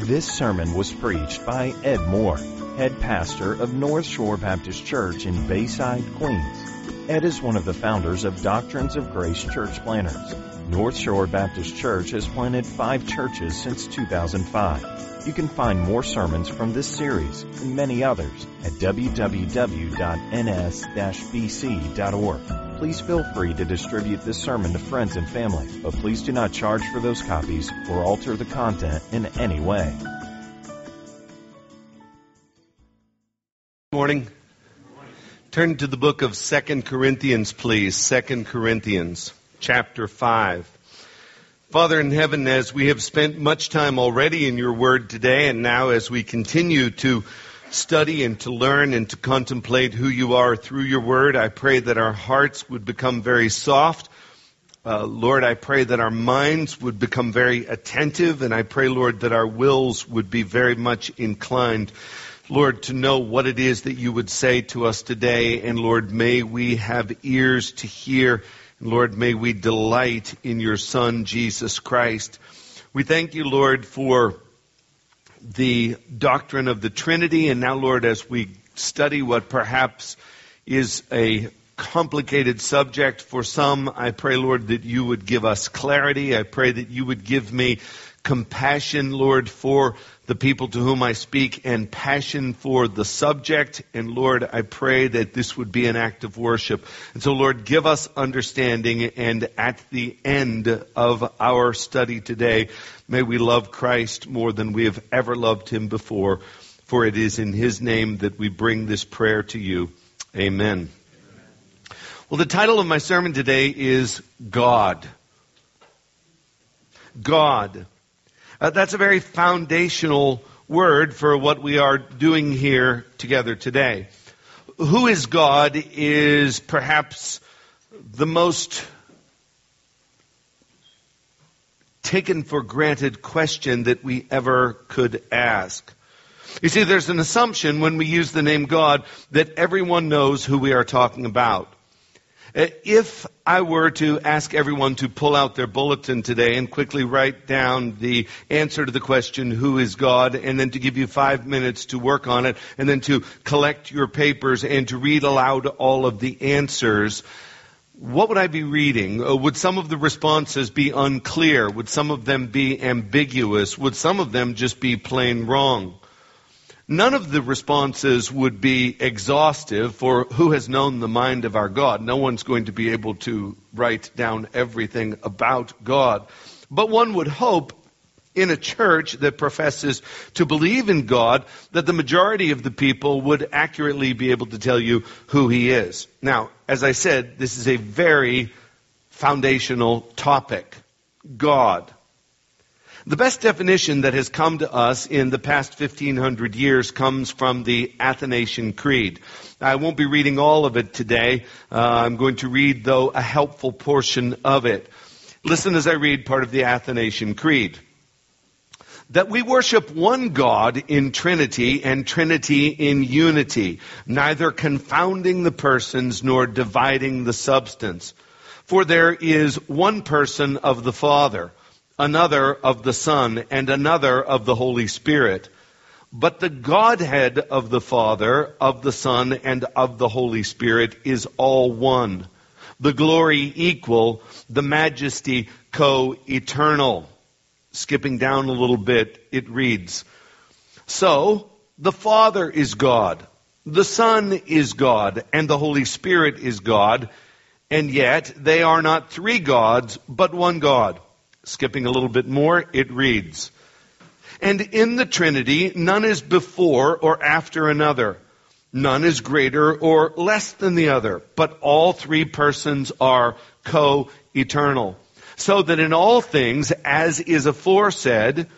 This sermon was preached by Ed Moore, head pastor of North Shore Baptist Church in Bayside, Queens. Ed is one of the founders of Doctrines of Grace Church Planters. North Shore Baptist Church has planted five churches since 2005. You can find more sermons from this series and many others at www.ns-bc.org. Please feel free to distribute this sermon to friends and family, but please do not charge for those copies or alter the content in any way. Good Morning. Turn to the book of Second Corinthians, please. Second Corinthians, chapter 5. Father in heaven, as we have spent much time already in your word today, and now as we continue to study and to learn and to contemplate who you are through your word, I pray that our hearts would become very soft. Uh, Lord, I pray that our minds would become very attentive, and I pray, Lord, that our wills would be very much inclined, Lord, to know what it is that you would say to us today. And Lord, may we have ears to hear And Lord, may we delight in your Son, Jesus Christ. We thank you, Lord, for the doctrine of the Trinity. And now, Lord, as we study what perhaps is a complicated subject for some, I pray, Lord, that you would give us clarity. I pray that you would give me compassion, Lord, for the people to whom I speak and passion for the subject. And Lord, I pray that this would be an act of worship. And so Lord, give us understanding and at the end of our study today, may we love Christ more than we have ever loved him before. For it is in his name that we bring this prayer to you. Amen. Well, the title of my sermon today is God. God. Uh, that's a very foundational word for what we are doing here together today. Who is God is perhaps the most taken for granted question that we ever could ask. You see, there's an assumption when we use the name God that everyone knows who we are talking about. Uh, if I were to ask everyone to pull out their bulletin today and quickly write down the answer to the question, who is God, and then to give you five minutes to work on it, and then to collect your papers and to read aloud all of the answers, what would I be reading? Uh, would some of the responses be unclear? Would some of them be ambiguous? Would some of them just be plain wrong? None of the responses would be exhaustive for who has known the mind of our God. No one's going to be able to write down everything about God. But one would hope in a church that professes to believe in God that the majority of the people would accurately be able to tell you who He is. Now, as I said, this is a very foundational topic. God. The best definition that has come to us in the past 1500 years comes from the Athanasian Creed. I won't be reading all of it today. Uh, I'm going to read, though, a helpful portion of it. Listen as I read part of the Athanasian Creed. That we worship one God in Trinity and Trinity in unity, neither confounding the persons nor dividing the substance. For there is one person of the Father, another of the Son, and another of the Holy Spirit. But the Godhead of the Father, of the Son, and of the Holy Spirit is all one. The glory equal, the majesty co-eternal. Skipping down a little bit, it reads, So, the Father is God, the Son is God, and the Holy Spirit is God, and yet they are not three gods, but one God. Skipping a little bit more, it reads, And in the Trinity, none is before or after another. None is greater or less than the other, but all three persons are co-eternal. So that in all things, as is aforesaid,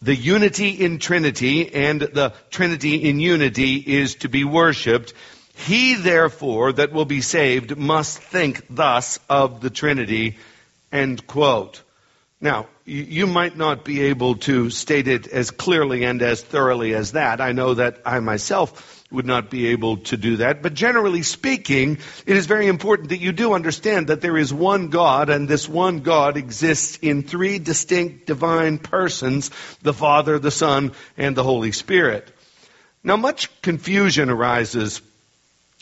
the unity in Trinity and the Trinity in unity is to be worshipped. He therefore that will be saved must think thus of the Trinity. End quote. Now, you might not be able to state it as clearly and as thoroughly as that. I know that I myself would not be able to do that. But generally speaking, it is very important that you do understand that there is one God, and this one God exists in three distinct divine persons the Father, the Son, and the Holy Spirit. Now, much confusion arises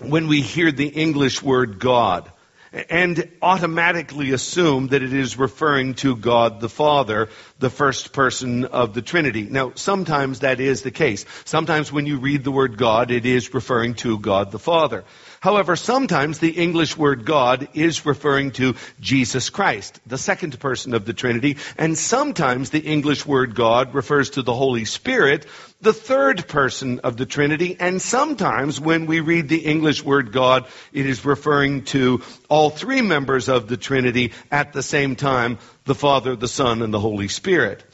when we hear the English word God and automatically assume that it is referring to God the Father, the first person of the Trinity. Now, sometimes that is the case. Sometimes when you read the word God, it is referring to God the Father. However, sometimes the English word God is referring to Jesus Christ, the second person of the Trinity, and sometimes the English word God refers to the Holy Spirit, the third person of the Trinity, and sometimes when we read the English word God, it is referring to all three members of the Trinity at the same time, the Father, the Son, and the Holy Spirit.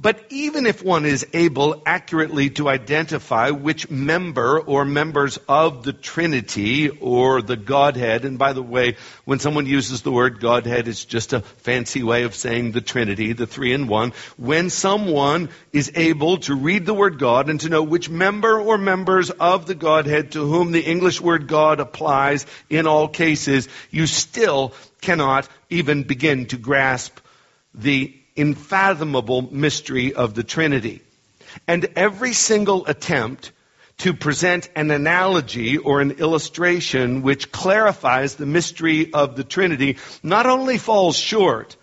But even if one is able accurately to identify which member or members of the Trinity or the Godhead, and by the way, when someone uses the word Godhead, it's just a fancy way of saying the Trinity, the three in one. When someone is able to read the word God and to know which member or members of the Godhead to whom the English word God applies in all cases, you still cannot even begin to grasp the unfathomable mystery of the Trinity. And every single attempt to present an analogy or an illustration which clarifies the mystery of the Trinity not only falls short,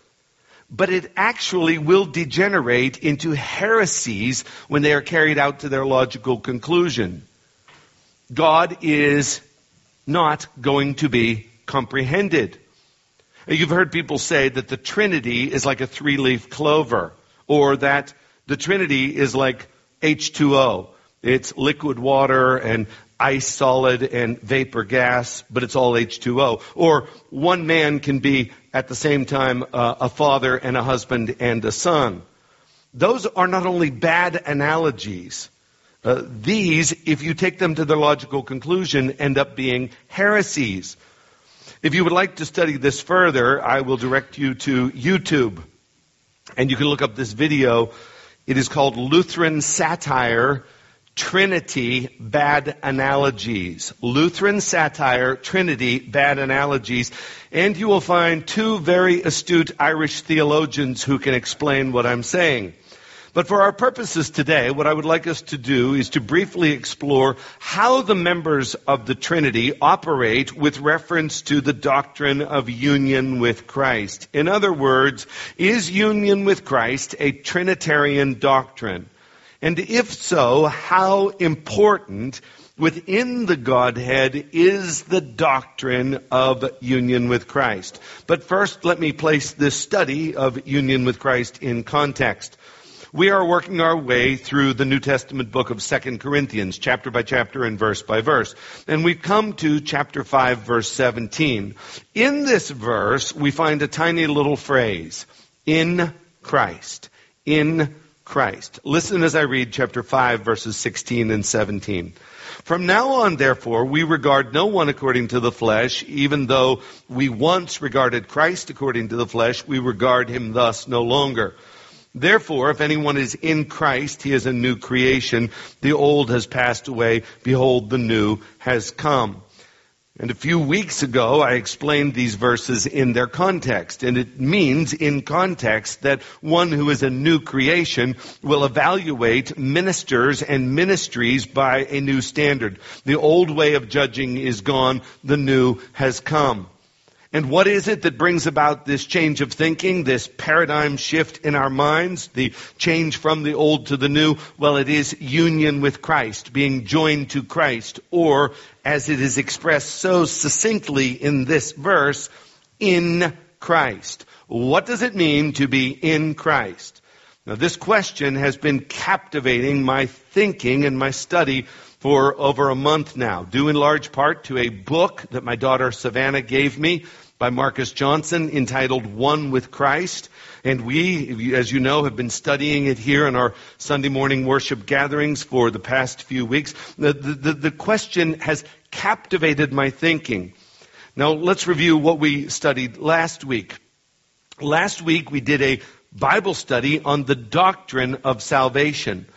but it actually will degenerate into heresies when they are carried out to their logical conclusion. God is not going to be comprehended. You've heard people say that the Trinity is like a three leaf clover, or that the Trinity is like H2O. It's liquid water and ice solid and vapor gas, but it's all H2O. Or one man can be at the same time uh, a father and a husband and a son. Those are not only bad analogies, uh, these, if you take them to their logical conclusion, end up being heresies. If you would like to study this further, I will direct you to YouTube. And you can look up this video. It is called Lutheran Satire Trinity Bad Analogies. Lutheran Satire Trinity Bad Analogies. And you will find two very astute Irish theologians who can explain what I'm saying. But for our purposes today, what I would like us to do is to briefly explore how the members of the Trinity operate with reference to the doctrine of union with Christ. In other words, is union with Christ a Trinitarian doctrine? And if so, how important within the Godhead is the doctrine of union with Christ. But first, let me place this study of union with Christ in context. We are working our way through the New Testament book of 2 Corinthians, chapter by chapter and verse by verse. And we've come to chapter 5, verse 17. In this verse, we find a tiny little phrase, in Christ. In Christ. Listen as I read chapter 5, verses 16 and 17. From now on, therefore, we regard no one according to the flesh, even though we once regarded Christ according to the flesh, we regard him thus no longer. Therefore, if anyone is in Christ, he is a new creation. The old has passed away. Behold, the new has come. And a few weeks ago, I explained these verses in their context. And it means, in context, that one who is a new creation will evaluate ministers and ministries by a new standard. The old way of judging is gone. The new has come. And what is it that brings about this change of thinking, this paradigm shift in our minds, the change from the old to the new? Well, it is union with Christ, being joined to Christ, or as it is expressed so succinctly in this verse, in Christ. What does it mean to be in Christ? Now, this question has been captivating my thinking and my study for over a month now, due in large part to a book that my daughter Savannah gave me by Marcus Johnson entitled One with Christ. And we, as you know, have been studying it here in our Sunday morning worship gatherings for the past few weeks. The, the, the question has captivated my thinking. Now let's review what we studied last week. Last week we did a Bible study on the doctrine of salvation.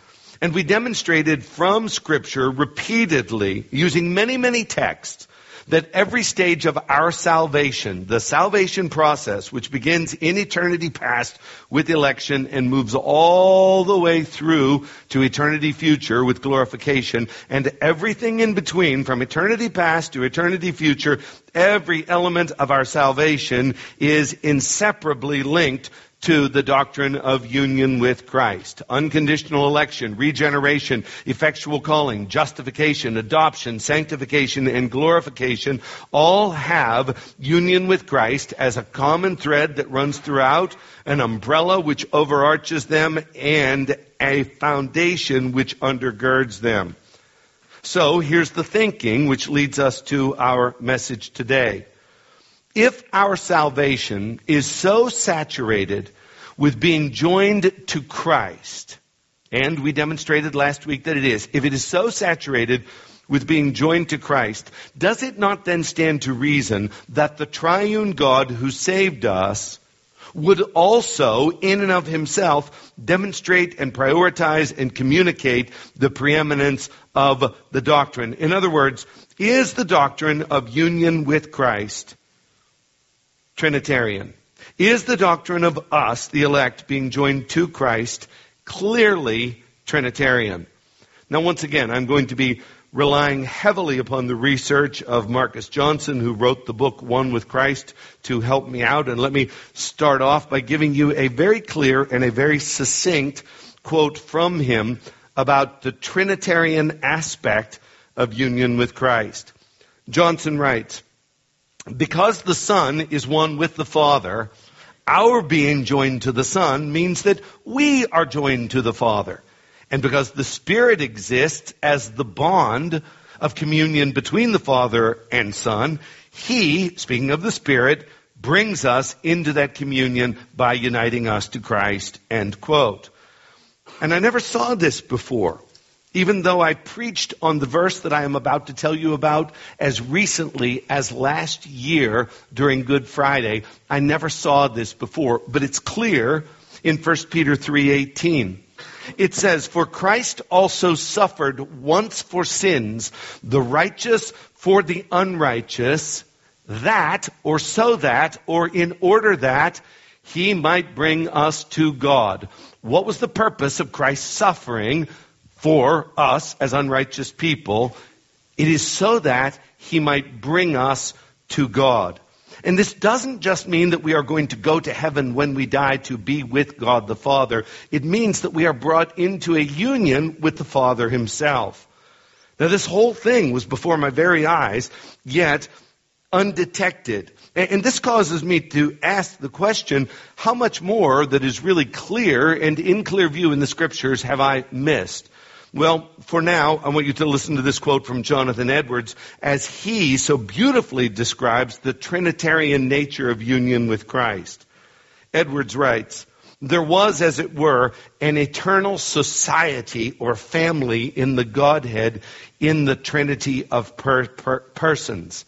And we demonstrated from Scripture repeatedly, using many, many texts, that every stage of our salvation, the salvation process, which begins in eternity past with election and moves all the way through to eternity future with glorification, and everything in between, from eternity past to eternity future, every element of our salvation is inseparably linked to the doctrine of union with Christ. Unconditional election, regeneration, effectual calling, justification, adoption, sanctification, and glorification all have union with Christ as a common thread that runs throughout, an umbrella which overarches them, and a foundation which undergirds them. So here's the thinking which leads us to our message today if our salvation is so saturated with being joined to Christ, and we demonstrated last week that it is, if it is so saturated with being joined to Christ, does it not then stand to reason that the triune God who saved us would also, in and of himself, demonstrate and prioritize and communicate the preeminence of the doctrine? In other words, is the doctrine of union with Christ Trinitarian. Is the doctrine of us, the elect, being joined to Christ, clearly Trinitarian? Now, once again, I'm going to be relying heavily upon the research of Marcus Johnson, who wrote the book One with Christ, to help me out. And let me start off by giving you a very clear and a very succinct quote from him about the Trinitarian aspect of union with Christ. Johnson writes, because the Son is one with the Father, our being joined to the Son means that we are joined to the Father. And because the Spirit exists as the bond of communion between the Father and Son, He, speaking of the Spirit, brings us into that communion by uniting us to Christ, end quote. And I never saw this before. Even though I preached on the verse that I am about to tell you about as recently as last year during Good Friday, I never saw this before, but it's clear in 1 Peter 3:18. It says, "For Christ also suffered once for sins, the righteous for the unrighteous, that or so that or in order that he might bring us to God." What was the purpose of Christ's suffering? For us as unrighteous people. It is so that he might bring us to God. And this doesn't just mean that we are going to go to heaven when we die to be with God the Father. It means that we are brought into a union with the Father himself. Now this whole thing was before my very eyes, yet undetected. And this causes me to ask the question, how much more that is really clear and in clear view in the scriptures have I missed? Well, for now, I want you to listen to this quote from Jonathan Edwards as he so beautifully describes the Trinitarian nature of union with Christ. Edwards writes, there was, as it were, an eternal society or family in the Godhead in the Trinity of per- per- persons.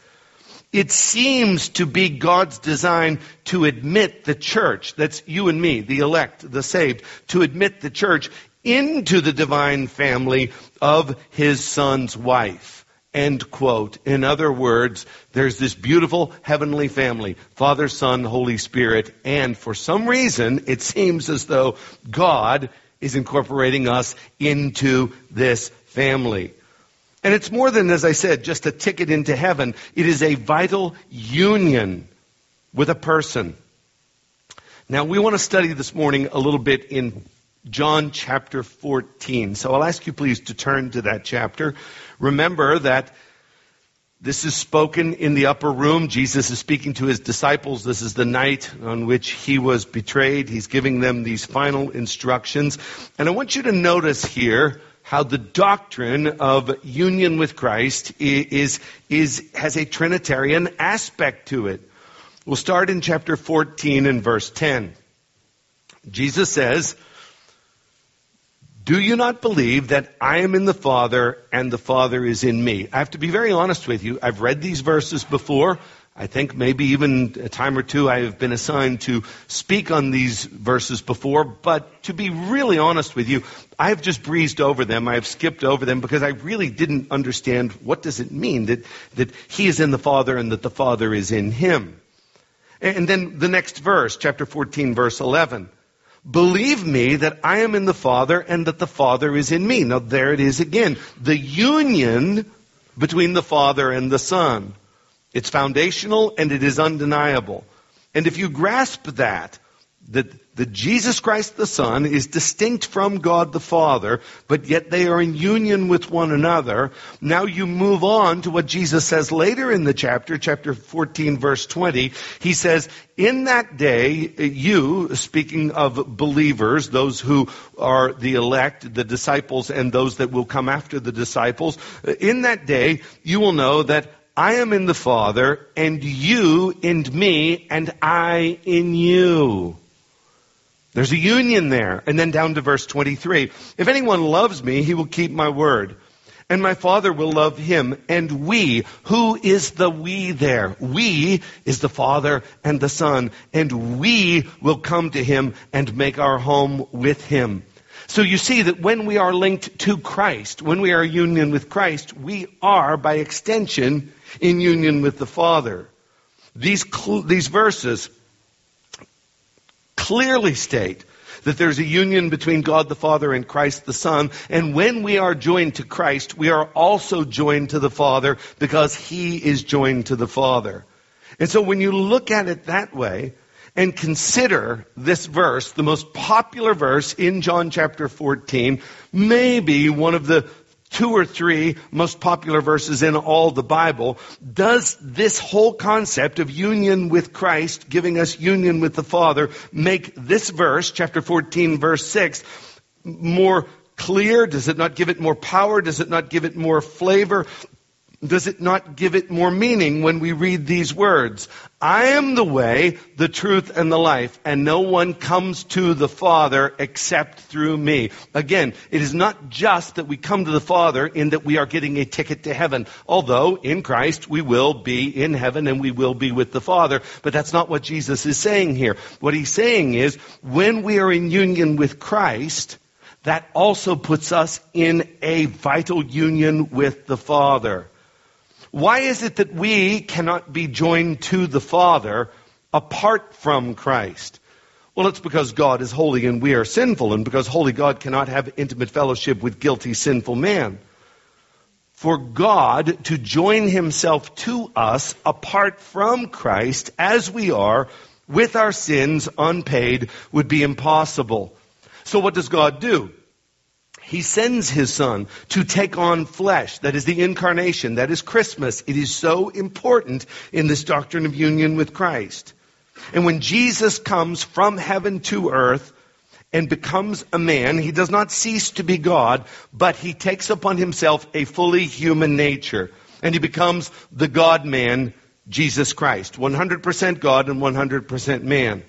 It seems to be God's design to admit the church, that's you and me, the elect, the saved, to admit the church into the divine family of his son's wife. End quote. In other words, there's this beautiful heavenly family, Father, Son, Holy Spirit, and for some reason, it seems as though God is incorporating us into this family. And it's more than, as I said, just a ticket into heaven. It is a vital union with a person. Now, we want to study this morning a little bit in John chapter 14. So I'll ask you please to turn to that chapter. Remember that this is spoken in the upper room. Jesus is speaking to his disciples. This is the night on which he was betrayed. He's giving them these final instructions. And I want you to notice here how the doctrine of union with Christ is, is, has a Trinitarian aspect to it. We'll start in chapter 14 and verse 10. Jesus says, do you not believe that I am in the Father and the Father is in me? I have to be very honest with you. I've read these verses before. I think maybe even a time or two I have been assigned to speak on these verses before, but to be really honest with you, I have just breezed over them. I have skipped over them because I really didn't understand what does it mean that, that he is in the Father and that the Father is in him. And then the next verse, chapter 14, verse 11. Believe me that I am in the Father and that the Father is in me. Now there it is again. The union between the Father and the Son. It's foundational and it is undeniable. And if you grasp that, that, that Jesus Christ the Son is distinct from God the Father, but yet they are in union with one another. Now you move on to what Jesus says later in the chapter, chapter 14 verse 20. He says, in that day, you, speaking of believers, those who are the elect, the disciples, and those that will come after the disciples, in that day, you will know that I am in the Father, and you in me, and I in you. There's a union there. And then down to verse 23. If anyone loves me, he will keep my word. And my Father will love him. And we, who is the we there? We is the Father and the Son. And we will come to him and make our home with him. So you see that when we are linked to Christ, when we are in union with Christ, we are, by extension, in union with the Father. These, cl- these verses clearly state that there's a union between God the Father and Christ the Son. And when we are joined to Christ, we are also joined to the Father because He is joined to the Father. And so when you look at it that way, and consider this verse, the most popular verse in John chapter 14, maybe one of the two or three most popular verses in all the Bible, does this whole concept of union with Christ, giving us union with the Father, make this verse, chapter 14, verse 6, more clear? Does it not give it more power? Does it not give it more flavor? Does it not give it more meaning when we read these words? I am the way, the truth, and the life, and no one comes to the Father except through me. Again, it is not just that we come to the Father in that we are getting a ticket to heaven, although in Christ we will be in heaven and we will be with the Father, but that's not what Jesus is saying here. What he's saying is, when we are in union with Christ, that also puts us in a vital union with the Father. Why is it that we cannot be joined to the Father apart from Christ? Well, it's because God is holy and we are sinful, and because holy God cannot have intimate fellowship with guilty, sinful man. For God to join himself to us apart from Christ as we are, with our sins unpaid, would be impossible. So what does God do? He sends his son to take on flesh. That is the incarnation. That is Christmas. It is so important in this doctrine of union with Christ. And when Jesus comes from heaven to earth and becomes a man, he does not cease to be God, but he takes upon himself a fully human nature. And he becomes the God man, Jesus Christ. 100% God and 100% man.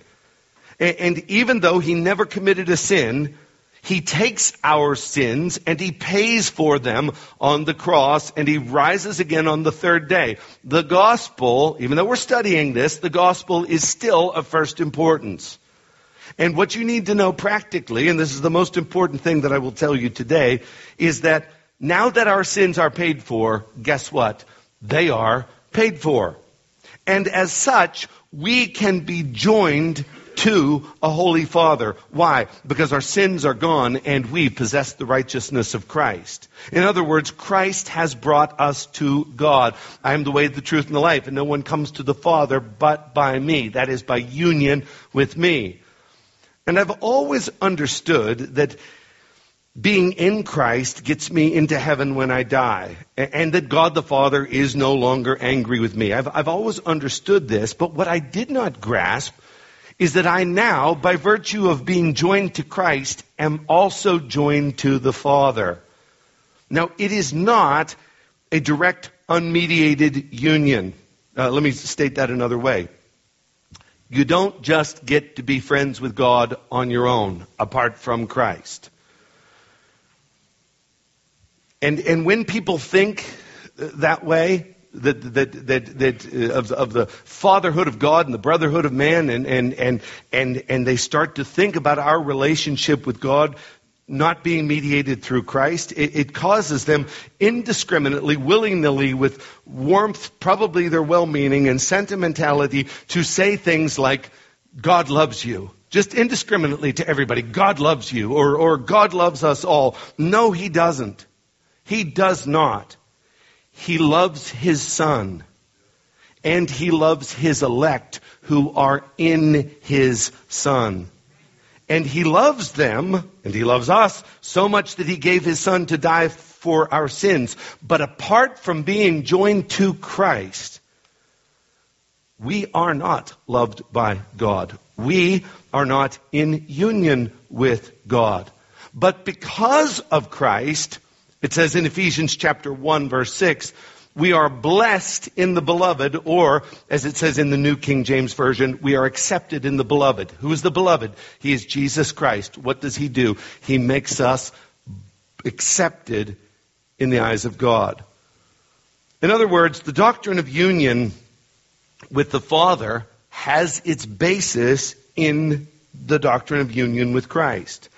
And even though he never committed a sin, he takes our sins and he pays for them on the cross and he rises again on the third day. The gospel, even though we're studying this, the gospel is still of first importance. And what you need to know practically, and this is the most important thing that I will tell you today, is that now that our sins are paid for, guess what? They are paid for. And as such, we can be joined to a holy Father. Why? Because our sins are gone and we possess the righteousness of Christ. In other words, Christ has brought us to God. I am the way, the truth, and the life, and no one comes to the Father but by me. That is by union with me. And I've always understood that being in Christ gets me into heaven when I die, and that God the Father is no longer angry with me. I've, I've always understood this, but what I did not grasp is that I now, by virtue of being joined to Christ, am also joined to the Father. Now, it is not a direct, unmediated union. Uh, let me state that another way. You don't just get to be friends with God on your own, apart from Christ. And, and when people think that way, that, that, that, that uh, of, of the fatherhood of God and the brotherhood of man, and, and, and, and, and they start to think about our relationship with God not being mediated through Christ, it, it, causes them indiscriminately, willingly, with warmth, probably their well meaning and sentimentality, to say things like, God loves you. Just indiscriminately to everybody, God loves you, or, or God loves us all. No, He doesn't. He does not. He loves His Son, and He loves His elect who are in His Son. And he loves them, and he loves us, so much that he gave his son to die for our sins. But apart from being joined to Christ, we are not loved by God. We are not in union with God. But because of Christ, it says in Ephesians chapter 1 verse 6, we are blessed in the beloved, or as it says in the New King James Version, we are accepted in the beloved. Who is the beloved? He is Jesus Christ. What does he do? He makes us accepted in the eyes of God. In other words, the doctrine of union with the Father has its basis in the doctrine of union with Christ.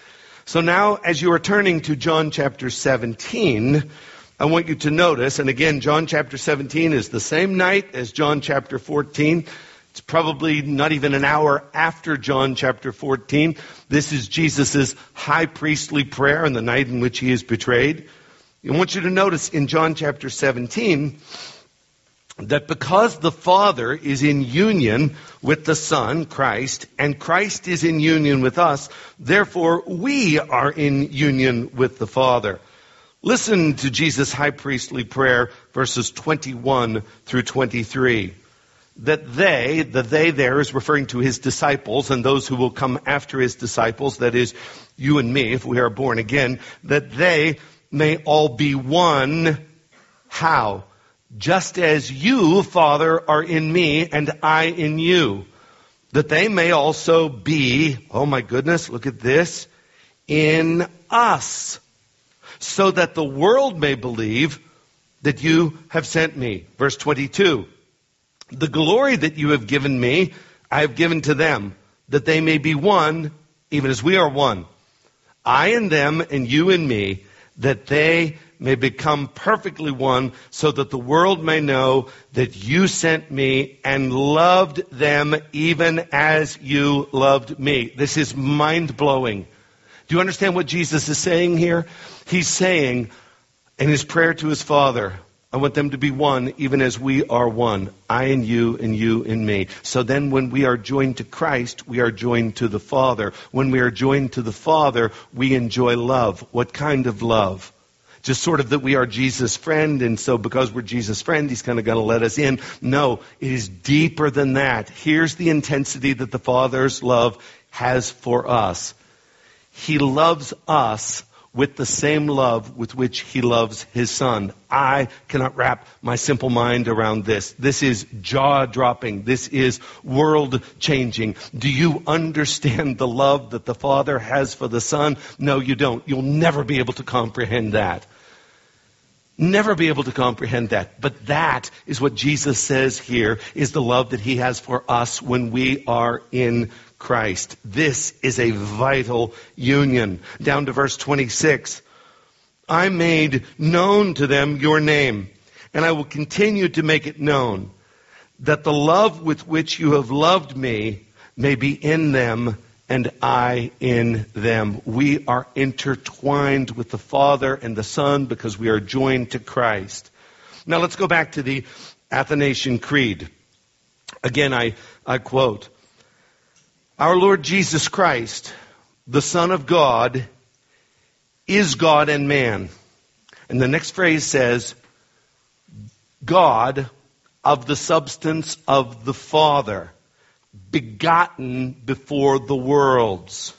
So now, as you are turning to John chapter 17, I want you to notice, and again, John chapter 17 is the same night as John chapter 14. It's probably not even an hour after John chapter 14. This is Jesus' high priestly prayer on the night in which he is betrayed. I want you to notice in John chapter 17 that because the Father is in union with the Son, Christ, and Christ is in union with us, therefore we are in union with the Father. Listen to Jesus' high priestly prayer, verses 21 through 23. That they, the they there is referring to his disciples and those who will come after his disciples, that is, you and me, if we are born again, that they may all be one. How? Just as you, Father, are in me and I in you. That they may also be, oh my goodness, look at this, in us so that the world may believe that you have sent me. Verse 22. The glory that you have given me, I have given to them, that they may be one, even as we are one. I and them, and you and me, that they may become perfectly one, so that the world may know that you sent me and loved them even as you loved me. This is mind blowing. Do you understand what Jesus is saying here? He's saying in his prayer to his Father, I want them to be one, even as we are one. I and you, and you and me. So then, when we are joined to Christ, we are joined to the Father. When we are joined to the Father, we enjoy love. What kind of love? Just sort of that we are Jesus' friend, and so because we're Jesus' friend, he's kind of going to let us in. No, it is deeper than that. Here's the intensity that the Father's love has for us. He loves us with the same love with which he loves his son. I cannot wrap my simple mind around this. This is jaw dropping. This is world changing. Do you understand the love that the father has for the son? No, you don't. You'll never be able to comprehend that. Never be able to comprehend that. But that is what Jesus says here is the love that he has for us when we are in Christ. This is a vital union. Down to verse 26. I made known to them your name, and I will continue to make it known, that the love with which you have loved me may be in them and I in them. We are intertwined with the Father and the Son because we are joined to Christ. Now let's go back to the Athanasian Creed. Again, I, I quote, our Lord Jesus Christ, the Son of God, is God and man. And the next phrase says, God of the substance of the Father, begotten before the worlds.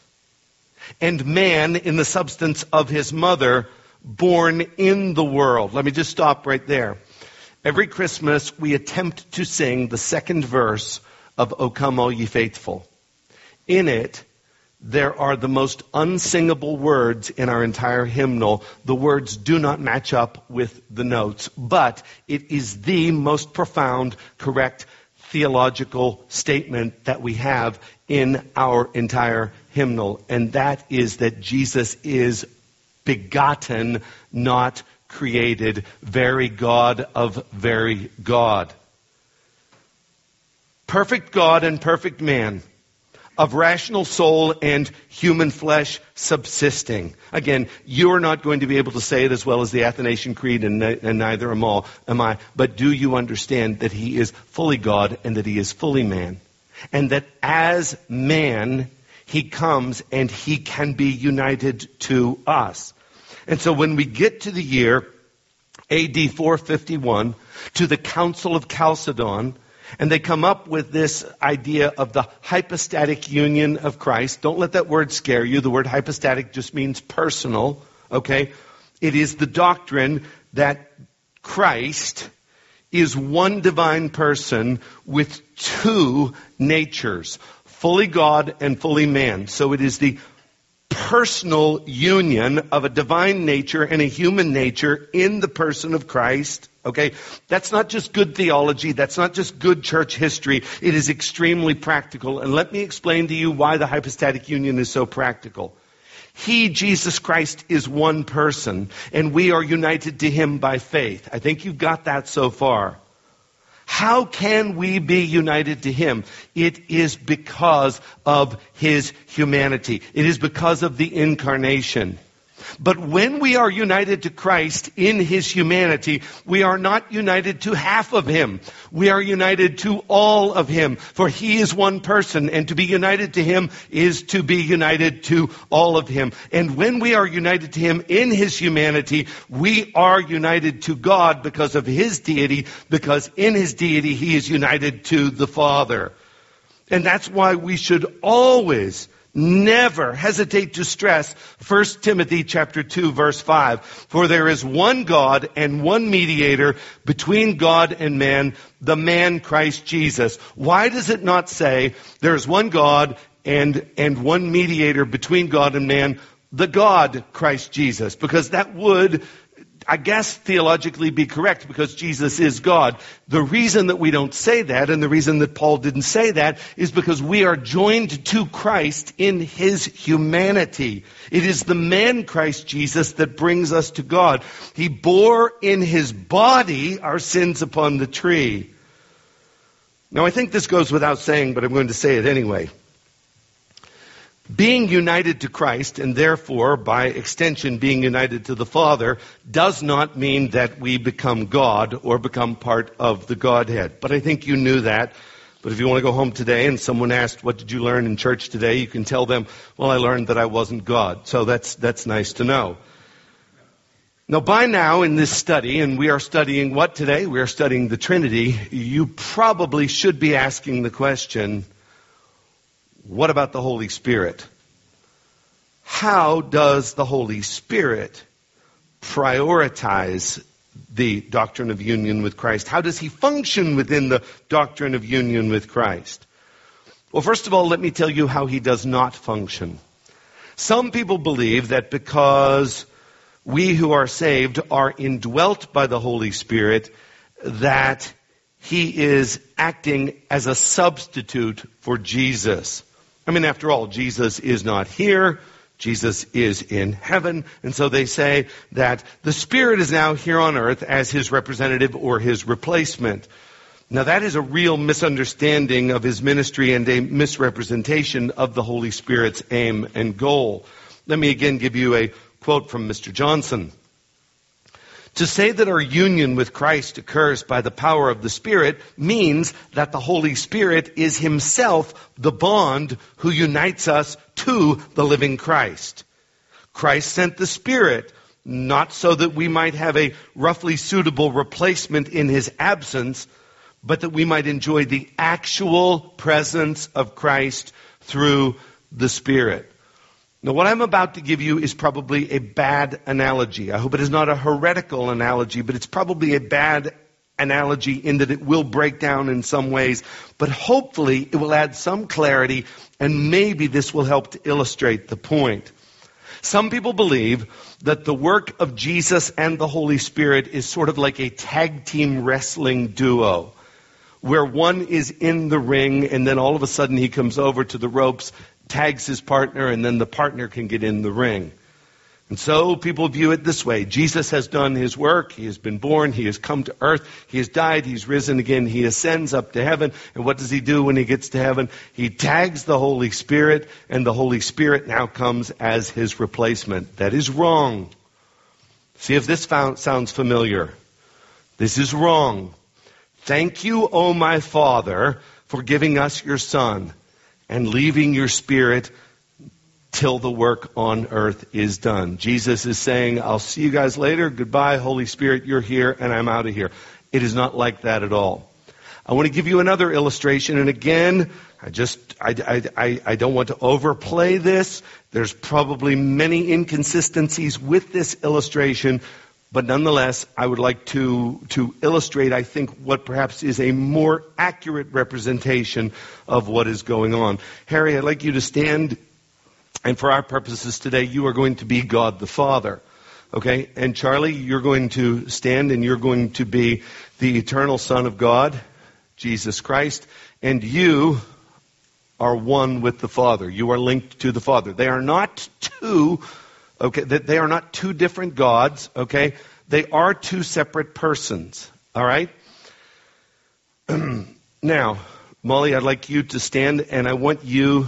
And man in the substance of his mother, born in the world. Let me just stop right there. Every Christmas we attempt to sing the second verse of O Come All Ye Faithful. In it, there are the most unsingable words in our entire hymnal. The words do not match up with the notes, but it is the most profound, correct theological statement that we have in our entire hymnal, and that is that Jesus is begotten, not created, very God of very God. Perfect God and perfect man of rational soul and human flesh subsisting. Again, you're not going to be able to say it as well as the Athanasian Creed, and, and neither am, all, am I. But do you understand that he is fully God and that he is fully man? And that as man, he comes and he can be united to us. And so when we get to the year AD 451, to the Council of Chalcedon, and they come up with this idea of the hypostatic union of Christ. Don't let that word scare you. The word hypostatic just means personal, okay? It is the doctrine that Christ is one divine person with two natures, fully God and fully man. So it is the personal union of a divine nature and a human nature in the person of Christ. Okay? That's not just good theology. That's not just good church history. It is extremely practical. And let me explain to you why the hypostatic union is so practical. He, Jesus Christ, is one person, and we are united to Him by faith. I think you've got that so far. How can we be united to Him? It is because of His humanity. It is because of the incarnation. But when we are united to Christ in His humanity, we are not united to half of Him. We are united to all of Him. For He is one person, and to be united to Him is to be united to all of Him. And when we are united to Him in His humanity, we are united to God because of His deity, because in His deity He is united to the Father. And that's why we should always never hesitate to stress 1 Timothy chapter 2 verse 5. For there is one God and one mediator between God and man, the man Christ Jesus. Why does it not say there is one God and, and one mediator between God and man, the God Christ Jesus? Because that would I guess theologically be correct because Jesus is God. The reason that we don't say that and the reason that Paul didn't say that is because we are joined to Christ in his humanity. It is the man Christ Jesus that brings us to God. He bore in his body our sins upon the tree. Now I think this goes without saying, but I'm going to say it anyway. Being united to Christ, and therefore, by extension, being united to the Father, does not mean that we become God or become part of the Godhead. But I think you knew that. But if you want to go home today and someone asked, what did you learn in church today? You can tell them, well, I learned that I wasn't God. So that's, that's nice to know. Now, by now in this study, and we are studying what today? We are studying the Trinity. You probably should be asking the question, what about the Holy Spirit? How does the Holy Spirit prioritize the doctrine of union with Christ? How does he function within the doctrine of union with Christ? Well, first of all, let me tell you how he does not function. Some people believe that because we who are saved are indwelt by the Holy Spirit, that he is acting as a substitute for Jesus. I mean, after all, Jesus is not here. Jesus is in heaven. And so they say that the Spirit is now here on earth as his representative or his replacement. Now that is a real misunderstanding of his ministry and a misrepresentation of the Holy Spirit's aim and goal. Let me again give you a quote from Mr. Johnson. To say that our union with Christ occurs by the power of the Spirit means that the Holy Spirit is Himself the bond who unites us to the living Christ. Christ sent the Spirit not so that we might have a roughly suitable replacement in His absence, but that we might enjoy the actual presence of Christ through the Spirit. Now, what I'm about to give you is probably a bad analogy. I hope it is not a heretical analogy, but it's probably a bad analogy in that it will break down in some ways, but hopefully it will add some clarity and maybe this will help to illustrate the point. Some people believe that the work of Jesus and the Holy Spirit is sort of like a tag team wrestling duo where one is in the ring and then all of a sudden he comes over to the ropes, tags his partner, and then the partner can get in the ring. And so people view it this way. Jesus has done his work. He has been born. He has come to earth. He has died. He's risen again. He ascends up to heaven. And what does he do when he gets to heaven? He tags the Holy Spirit, and the Holy Spirit now comes as his replacement. That is wrong. See if this found, sounds familiar. This is wrong. Thank you, O my Father, for giving us your Son and leaving your Spirit till the work on earth is done. Jesus is saying, I'll see you guys later. Goodbye, Holy Spirit. You're here and I'm out of here. It is not like that at all. I want to give you another illustration. And again, I just, I, I, I don't want to overplay this. There's probably many inconsistencies with this illustration. But nonetheless, I would like to, to illustrate, I think, what perhaps is a more accurate representation of what is going on. Harry, I'd like you to stand and for our purposes today, you are going to be God the Father. Okay? And Charlie, you're going to stand and you're going to be the eternal Son of God, Jesus Christ. And you are one with the Father. You are linked to the Father. They are not two, okay? that They are not two different gods, okay? They are two separate persons. All right? now, Molly, I'd like you to stand and I want you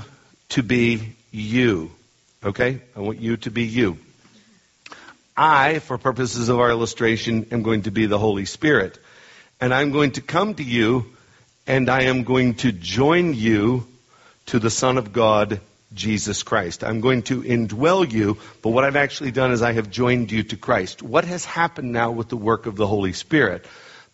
to be you. Okay? I want you to be you. I, for purposes of our illustration, am going to be the Holy Spirit. And I'm going to come to you and I am going to join you to the Son of God, Jesus Christ. I'm going to indwell you, but what I've actually done is I have joined you to Christ. What has happened now with the work of the Holy Spirit?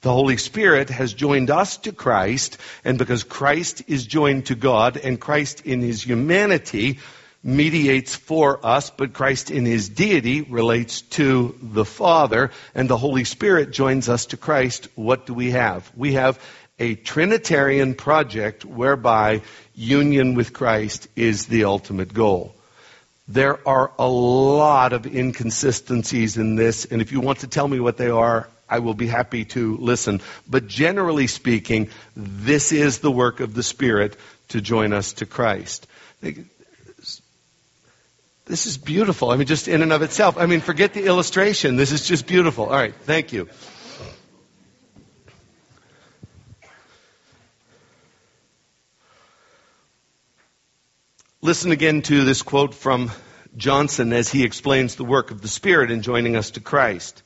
The Holy Spirit has joined us to Christ, and because Christ is joined to God, and Christ in his humanity mediates for us, but Christ in his deity relates to the Father, and the Holy Spirit joins us to Christ. What do we have? We have a Trinitarian project whereby union with Christ is the ultimate goal. There are a lot of inconsistencies in this, and if you want to tell me what they are, I will be happy to listen. But generally speaking, this is the work of the Spirit to join us to Christ. This is beautiful. I mean, just in and of itself. I mean, forget the illustration. This is just beautiful. All right, thank you. Listen again to this quote from Johnson as he explains the work of the Spirit in joining us to Christ.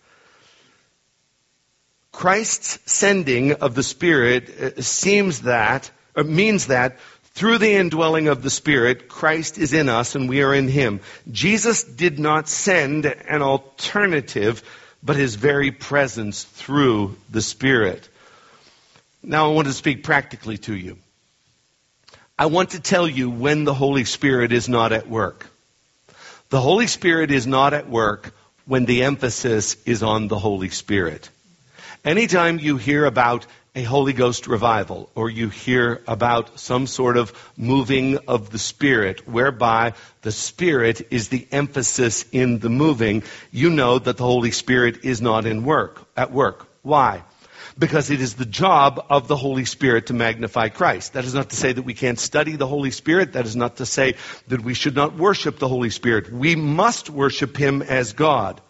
Christ's sending of the Spirit uh, seems that, or means that through the indwelling of the Spirit, Christ is in us and we are in Him. Jesus did not send an alternative, but His very presence through the Spirit. Now I want to speak practically to you. I want to tell you when the Holy Spirit is not at work. The Holy Spirit is not at work when the emphasis is on the Holy Spirit. Anytime you hear about a Holy Ghost revival, or you hear about some sort of moving of the Spirit, whereby the Spirit is the emphasis in the moving, you know that the Holy Spirit is not in work, at work. Why? Because it is the job of the Holy Spirit to magnify Christ. That is not to say that we can't study the Holy Spirit. That is not to say that we should not worship the Holy Spirit. We must worship Him as God.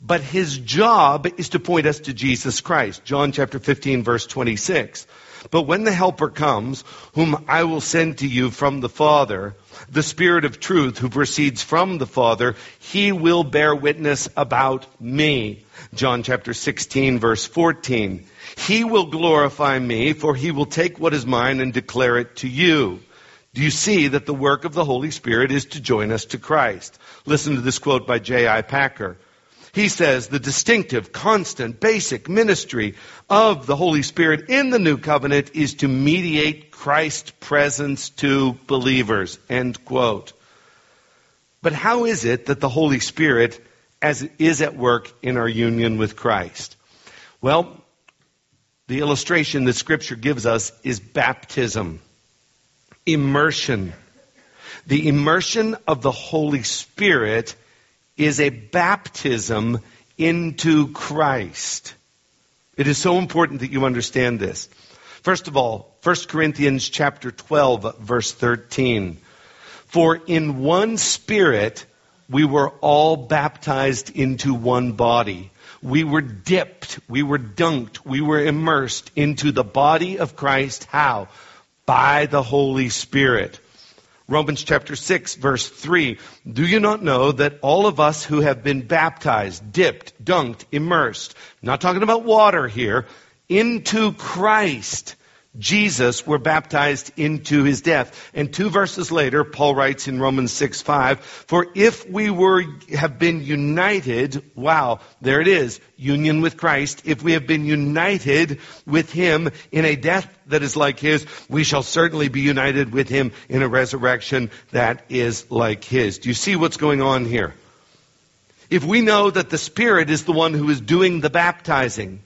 But his job is to point us to Jesus Christ. John chapter 15 verse 26. But when the helper comes, whom I will send to you from the Father, the Spirit of truth who proceeds from the Father, he will bear witness about me. John chapter 16 verse 14. He will glorify me, for he will take what is mine and declare it to you. Do you see that the work of the Holy Spirit is to join us to Christ? Listen to this quote by J.I. Packer. He says the distinctive, constant, basic ministry of the Holy Spirit in the new covenant is to mediate Christ's presence to believers. End quote. But how is it that the Holy Spirit as is at work in our union with Christ? Well, the illustration that Scripture gives us is baptism, immersion. The immersion of the Holy Spirit is a baptism into Christ. It is so important that you understand this. First of all, 1 Corinthians chapter 12 verse 13. For in one spirit we were all baptized into one body we were dipped, we were dunked, we were immersed into the body of Christ. How? By the Holy Spirit. Romans chapter 6 verse 3. Do you not know that all of us who have been baptized, dipped, dunked, immersed, not talking about water here, into Christ, Jesus were baptized into his death. And two verses later, Paul writes in Romans 6 5, For if we were, have been united, wow, there it is, union with Christ, if we have been united with him in a death that is like his, we shall certainly be united with him in a resurrection that is like his. Do you see what's going on here? If we know that the Spirit is the one who is doing the baptizing,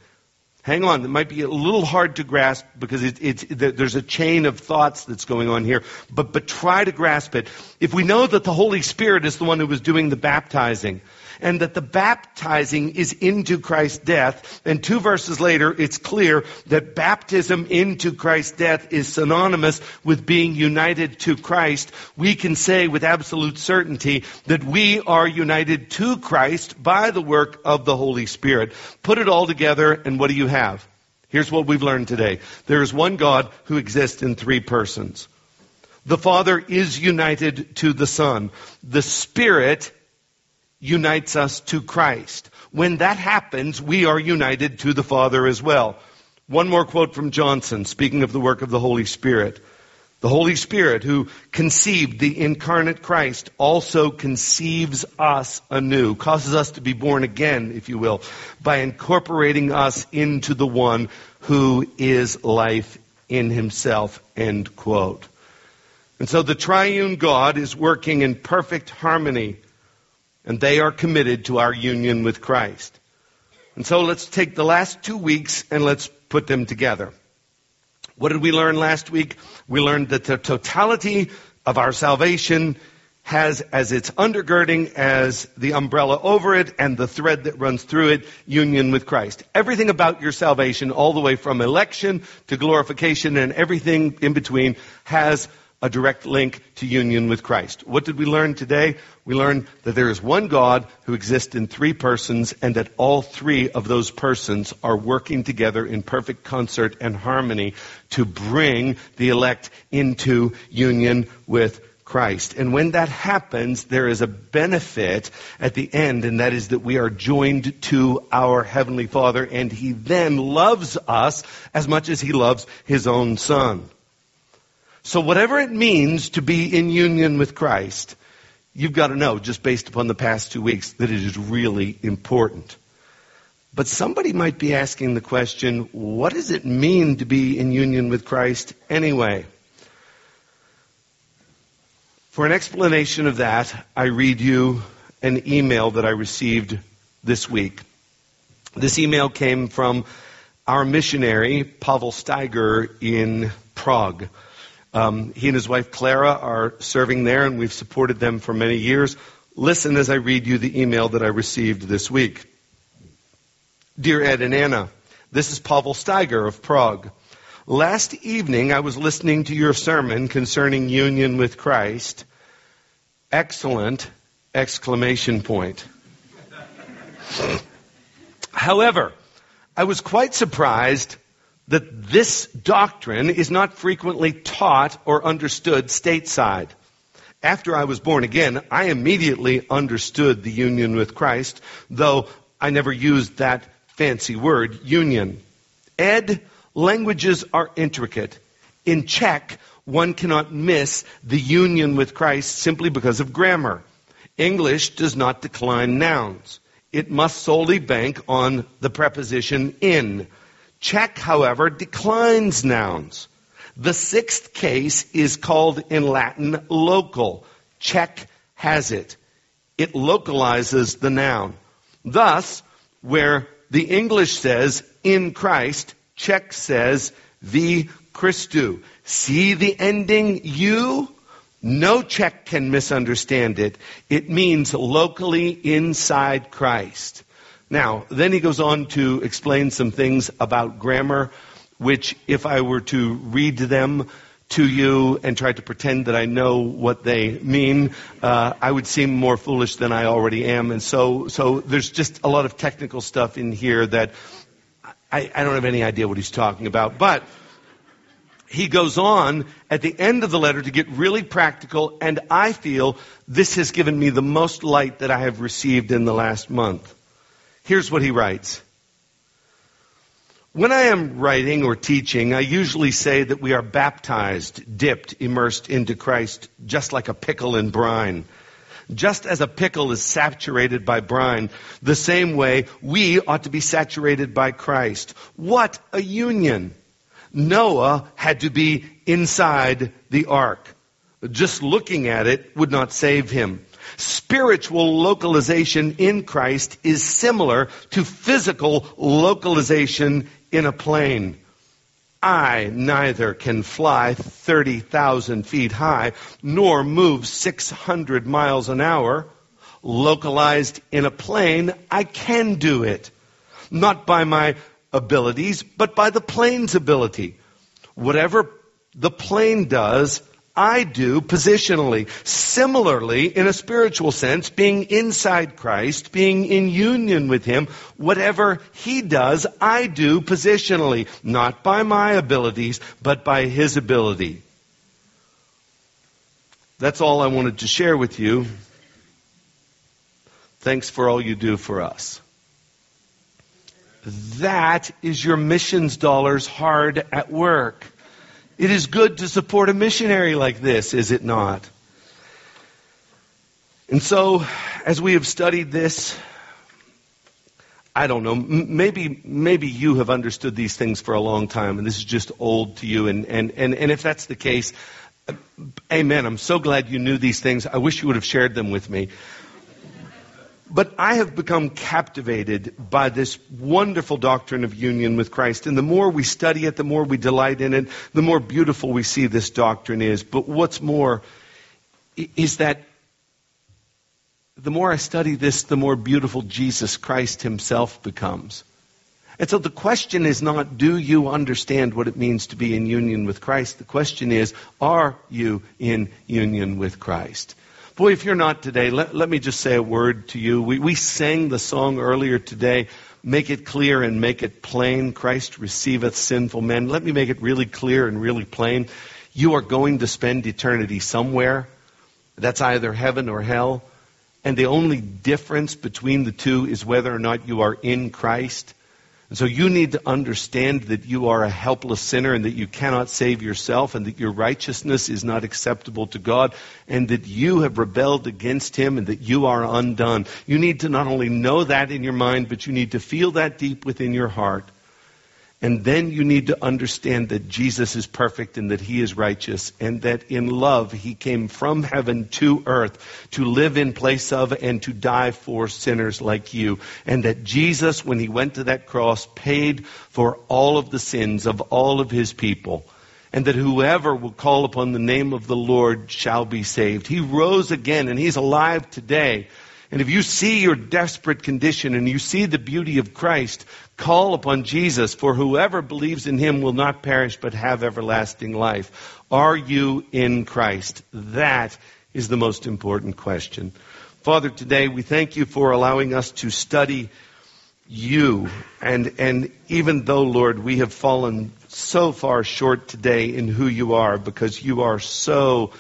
Hang on, it might be a little hard to grasp because it, it, there's a chain of thoughts that's going on here, but, but try to grasp it. If we know that the Holy Spirit is the one who was doing the baptizing, and that the baptizing is into Christ's death. And two verses later, it's clear that baptism into Christ's death is synonymous with being united to Christ. We can say with absolute certainty that we are united to Christ by the work of the Holy Spirit. Put it all together, and what do you have? Here's what we've learned today. There is one God who exists in three persons. The Father is united to the Son. The Spirit unites us to Christ. When that happens, we are united to the Father as well. One more quote from Johnson, speaking of the work of the Holy Spirit. The Holy Spirit, who conceived the incarnate Christ, also conceives us anew, causes us to be born again, if you will, by incorporating us into the one who is life in himself. End quote. And so the triune God is working in perfect harmony and they are committed to our union with Christ. And so let's take the last two weeks and let's put them together. What did we learn last week? We learned that the totality of our salvation has as its undergirding, as the umbrella over it, and the thread that runs through it, union with Christ. Everything about your salvation, all the way from election to glorification and everything in between, has a direct link to union with Christ. What did we learn today? We learned that there is one God who exists in three persons and that all three of those persons are working together in perfect concert and harmony to bring the elect into union with Christ. And when that happens, there is a benefit at the end, and that is that we are joined to our Heavenly Father, and He then loves us as much as He loves His own Son. So, whatever it means to be in union with Christ, you've got to know, just based upon the past two weeks, that it is really important. But somebody might be asking the question what does it mean to be in union with Christ anyway? For an explanation of that, I read you an email that I received this week. This email came from our missionary, Pavel Steiger, in Prague. Um, he and his wife Clara are serving there, and we've supported them for many years. Listen as I read you the email that I received this week. Dear Ed and Anna, this is Pavel Steiger of Prague. Last evening I was listening to your sermon concerning union with Christ. Excellent! Exclamation point. However, I was quite surprised that this doctrine is not frequently taught or understood stateside. After I was born again, I immediately understood the union with Christ, though I never used that fancy word, union. Ed, languages are intricate. In Czech, one cannot miss the union with Christ simply because of grammar. English does not decline nouns. It must solely bank on the preposition in. Czech, however, declines nouns. The sixth case is called in Latin local. Czech has it. It localizes the noun. Thus, where the English says in Christ, Czech says V Christu. See the ending U? No Czech can misunderstand it. It means locally inside Christ. Now, then he goes on to explain some things about grammar, which if I were to read them to you and try to pretend that I know what they mean, uh, I would seem more foolish than I already am. And so, so there's just a lot of technical stuff in here that I, I don't have any idea what he's talking about. But he goes on at the end of the letter to get really practical, and I feel this has given me the most light that I have received in the last month. Here's what he writes. When I am writing or teaching, I usually say that we are baptized, dipped, immersed into Christ, just like a pickle in brine. Just as a pickle is saturated by brine, the same way we ought to be saturated by Christ. What a union! Noah had to be inside the ark. Just looking at it would not save him. Spiritual localization in Christ is similar to physical localization in a plane. I neither can fly 30,000 feet high nor move 600 miles an hour. Localized in a plane, I can do it. Not by my abilities, but by the plane's ability. Whatever the plane does, I do positionally. Similarly, in a spiritual sense, being inside Christ, being in union with Him, whatever He does, I do positionally. Not by my abilities, but by His ability. That's all I wanted to share with you. Thanks for all you do for us. That is your missions dollars hard at work. It is good to support a missionary like this, is it not? And so, as we have studied this, I don't know, maybe, maybe you have understood these things for a long time and this is just old to you. And, and, and, and if that's the case, uh, amen. I'm so glad you knew these things. I wish you would have shared them with me. But I have become captivated by this wonderful doctrine of union with Christ. And the more we study it, the more we delight in it, the more beautiful we see this doctrine is. But what's more is that the more I study this, the more beautiful Jesus Christ himself becomes. And so the question is not, do you understand what it means to be in union with Christ? The question is, are you in union with Christ? Boy, if you're not today, let, let me just say a word to you. We, we sang the song earlier today, Make It Clear and Make It Plain. Christ receiveth sinful men. Let me make it really clear and really plain. You are going to spend eternity somewhere. That's either heaven or hell. And the only difference between the two is whether or not you are in Christ. And so you need to understand that you are a helpless sinner and that you cannot save yourself and that your righteousness is not acceptable to God and that you have rebelled against Him and that you are undone. You need to not only know that in your mind, but you need to feel that deep within your heart. And then you need to understand that Jesus is perfect and that he is righteous and that in love he came from heaven to earth to live in place of and to die for sinners like you. And that Jesus, when he went to that cross, paid for all of the sins of all of his people. And that whoever will call upon the name of the Lord shall be saved. He rose again and he's alive today. And if you see your desperate condition and you see the beauty of Christ, Call upon Jesus, for whoever believes in him will not perish but have everlasting life. Are you in Christ? That is the most important question. Father, today we thank you for allowing us to study you. And, and even though, Lord, we have fallen so far short today in who you are because you are so,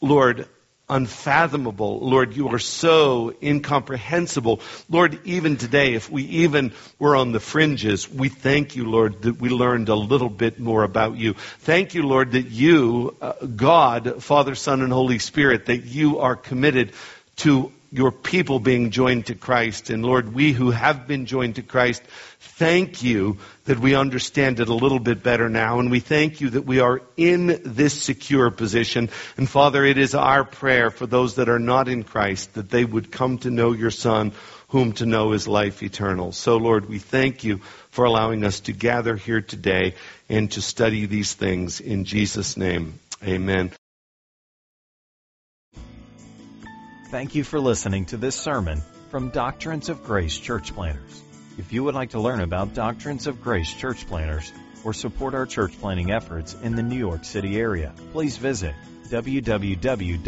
Lord, unfathomable. Lord, you are so incomprehensible. Lord, even today, if we even were on the fringes, we thank you, Lord, that we learned a little bit more about you. Thank you, Lord, that you, uh, God, Father, Son, and Holy Spirit, that you are committed to your people being joined to Christ. And Lord, we who have been joined to Christ, thank you that we understand it a little bit better now. And we thank you that we are in this secure position. And Father, it is our prayer for those that are not in Christ that they would come to know your Son, whom to know is life eternal. So Lord, we thank you for allowing us to gather here today and to study these things in Jesus' name. Amen. Thank you for listening to this sermon from Doctrines of Grace Church Planters. If you would like to learn about Doctrines of Grace Church Planters or support our church planting efforts in the New York City area, please visit www.dg-cp.org.